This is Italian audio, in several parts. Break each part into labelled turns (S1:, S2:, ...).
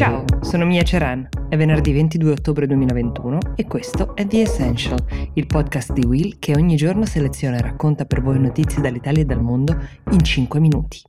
S1: Ciao, sono Mia Ceran. È venerdì 22 ottobre 2021 e questo è The Essential, il podcast di Will che ogni giorno seleziona e racconta per voi notizie dall'Italia e dal mondo in 5 minuti.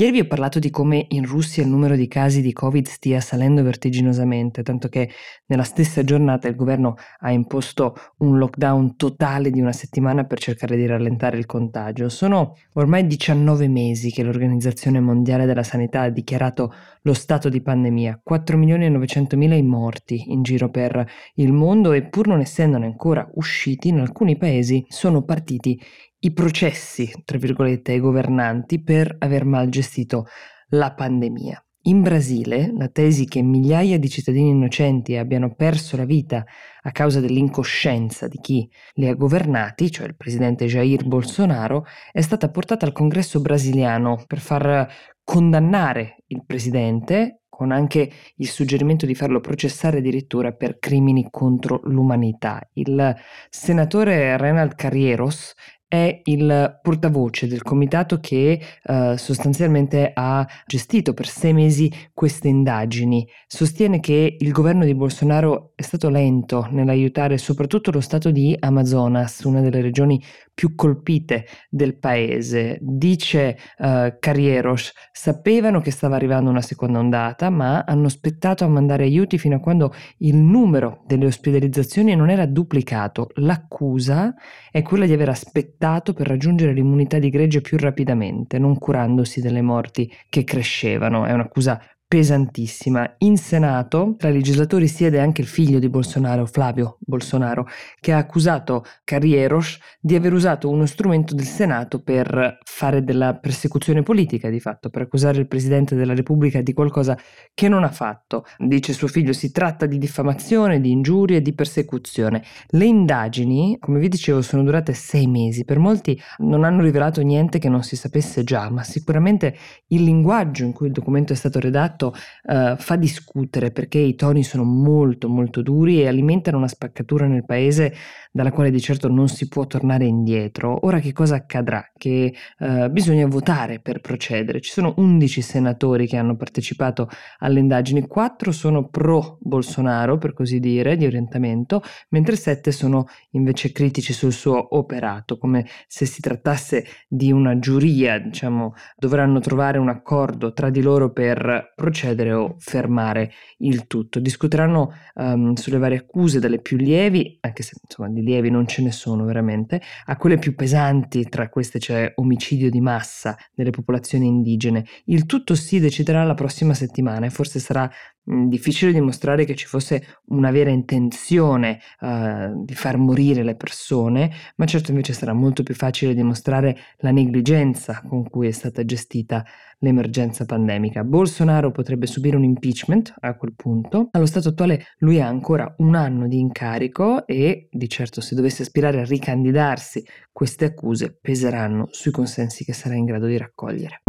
S1: Ieri vi ho parlato di come in Russia il numero di casi di Covid stia salendo vertiginosamente, tanto che nella stessa giornata il governo ha imposto un lockdown totale di una settimana per cercare di rallentare il contagio. Sono ormai 19 mesi che l'Organizzazione Mondiale della Sanità ha dichiarato lo stato di pandemia, 4 milioni e 900 mila i morti in giro per il mondo e pur non essendone ancora usciti, in alcuni paesi sono partiti i processi, tra virgolette, ai governanti per aver mal gestito la pandemia. In Brasile, la tesi che migliaia di cittadini innocenti abbiano perso la vita a causa dell'incoscienza di chi li ha governati, cioè il presidente Jair Bolsonaro, è stata portata al congresso brasiliano per far condannare il presidente con anche il suggerimento di farlo processare addirittura per crimini contro l'umanità. Il senatore Renald Carrieros è il portavoce del comitato che eh, sostanzialmente ha gestito per sei mesi queste indagini. Sostiene che il governo di Bolsonaro è stato lento nell'aiutare soprattutto lo stato di Amazonas, una delle regioni più colpite del paese. Dice eh, Carrieros, sapevano che stava arrivando una seconda ondata, ma hanno aspettato a mandare aiuti fino a quando il numero delle ospedalizzazioni non era duplicato. L'accusa è quella di aver aspettato adattato per raggiungere l'immunità di gregge più rapidamente, non curandosi delle morti che crescevano. È un'accusa pesantissima. In Senato, tra i legislatori siede anche il figlio di Bolsonaro, Flavio Bolsonaro, che ha accusato Carrieros di aver usato uno strumento del Senato per fare della persecuzione politica, di fatto, per accusare il Presidente della Repubblica di qualcosa che non ha fatto. Dice suo figlio, si tratta di diffamazione, di ingiurie, di persecuzione. Le indagini, come vi dicevo, sono durate sei mesi. Per molti non hanno rivelato niente che non si sapesse già, ma sicuramente il linguaggio in cui il documento è stato redatto fatto uh, fa discutere perché i toni sono molto molto duri e alimentano una spaccatura nel paese dalla quale di certo non si può tornare indietro. Ora che cosa accadrà? Che uh, bisogna votare per procedere. Ci sono 11 senatori che hanno partecipato alle indagini, 4 sono pro Bolsonaro, per così dire, di orientamento, mentre 7 sono invece critici sul suo operato, come se si trattasse di una giuria, diciamo, dovranno trovare un accordo tra di loro per procedere o fermare il tutto. Discuteranno um, sulle varie accuse, dalle più lievi, anche se insomma di lievi non ce ne sono veramente, a quelle più pesanti, tra queste c'è omicidio di massa delle popolazioni indigene. Il tutto si deciderà la prossima settimana e forse sarà difficile dimostrare che ci fosse una vera intenzione uh, di far morire le persone, ma certo invece sarà molto più facile dimostrare la negligenza con cui è stata gestita l'emergenza pandemica. Bolsonaro potrebbe subire un impeachment a quel punto. Allo stato attuale lui ha ancora un anno di incarico e di certo se dovesse aspirare a ricandidarsi queste accuse peseranno sui consensi che sarà in grado di raccogliere.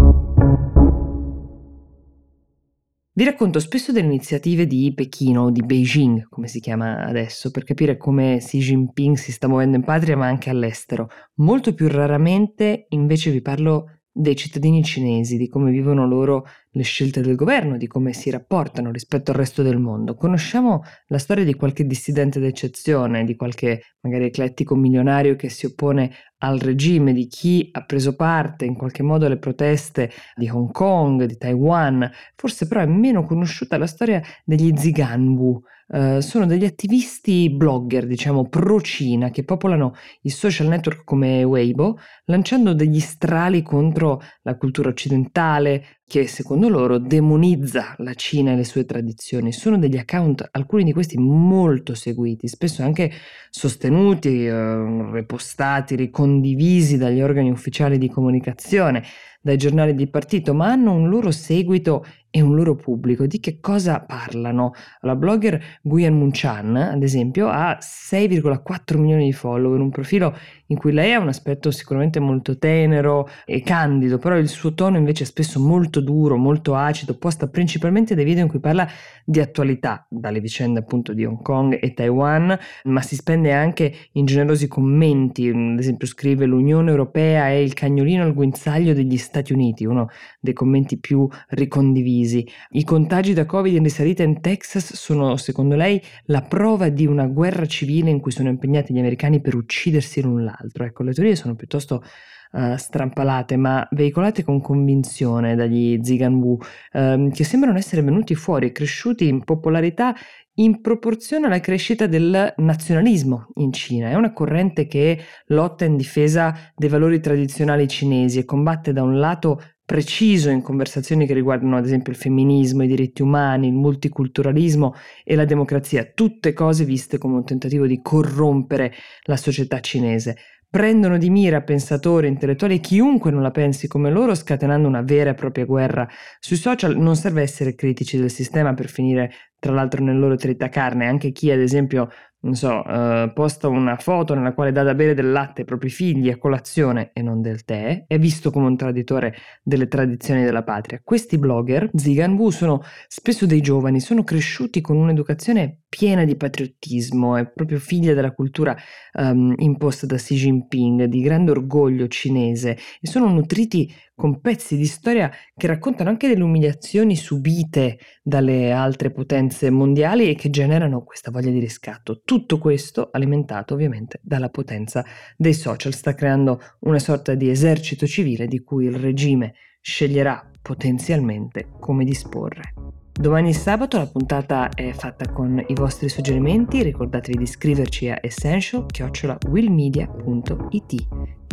S1: Vi racconto spesso delle iniziative di Pechino, di Beijing, come si chiama adesso, per capire come Xi Jinping si sta muovendo in patria ma anche all'estero. Molto più raramente invece vi parlo dei cittadini cinesi, di come vivono loro le scelte del governo, di come si rapportano rispetto al resto del mondo. Conosciamo la storia di qualche dissidente d'eccezione, di qualche magari eclettico milionario che si oppone al regime, di chi ha preso parte in qualche modo alle proteste di Hong Kong, di Taiwan. Forse però è meno conosciuta la storia degli Ziganwu, Uh, sono degli attivisti blogger, diciamo, pro-Cina, che popolano i social network come Weibo, lanciando degli strali contro la cultura occidentale, che secondo loro demonizza la Cina e le sue tradizioni. Sono degli account, alcuni di questi molto seguiti, spesso anche sostenuti, uh, repostati, ricondivisi dagli organi ufficiali di comunicazione, dai giornali di partito, ma hanno un loro seguito e un loro pubblico. Di che cosa parlano? La blogger Guyan Munchan, ad esempio, ha 6,4 milioni di follower, un profilo in cui lei ha un aspetto sicuramente molto tenero e candido, però il suo tono invece è spesso molto duro, molto acido, posta principalmente dai video in cui parla di attualità, dalle vicende appunto di Hong Kong e Taiwan, ma si spende anche in generosi commenti, ad esempio scrive l'Unione Europea è il cagnolino al guinzaglio degli Stati Uniti, uno dei commenti più ricondivisi. I contagi da Covid in risalita in Texas sono secondo lei la prova di una guerra civile in cui sono impegnati gli americani per uccidersi l'un l'altro altro. Ecco, le teorie sono piuttosto uh, strampalate, ma veicolate con convinzione dagli Zigan Wu, uh, che sembrano essere venuti fuori e cresciuti in popolarità in proporzione alla crescita del nazionalismo in Cina. È una corrente che lotta in difesa dei valori tradizionali cinesi e combatte da un lato preciso in conversazioni che riguardano ad esempio il femminismo, i diritti umani, il multiculturalismo e la democrazia, tutte cose viste come un tentativo di corrompere la società cinese. Prendono di mira pensatori, intellettuali e chiunque non la pensi come loro, scatenando una vera e propria guerra. Sui social non serve essere critici del sistema per finire, tra l'altro, nel loro tritacarne. Anche chi, ad esempio, non so, uh, posta una foto nella quale dà da bere del latte ai propri figli a colazione e non del tè, è visto come un traditore delle tradizioni della patria. Questi blogger, Zigan Wu, sono spesso dei giovani, sono cresciuti con un'educazione piena di patriottismo, è proprio figlia della cultura um, imposta da Xi Jinping, di grande orgoglio cinese e sono nutriti con pezzi di storia che raccontano anche delle umiliazioni subite dalle altre potenze mondiali e che generano questa voglia di riscatto. Tutto questo alimentato ovviamente dalla potenza dei social, sta creando una sorta di esercito civile di cui il regime sceglierà potenzialmente come disporre. Domani sabato la puntata è fatta con i vostri suggerimenti, ricordatevi di iscriverci a essential-willmedia.it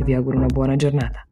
S1: vi auguro una buona giornata.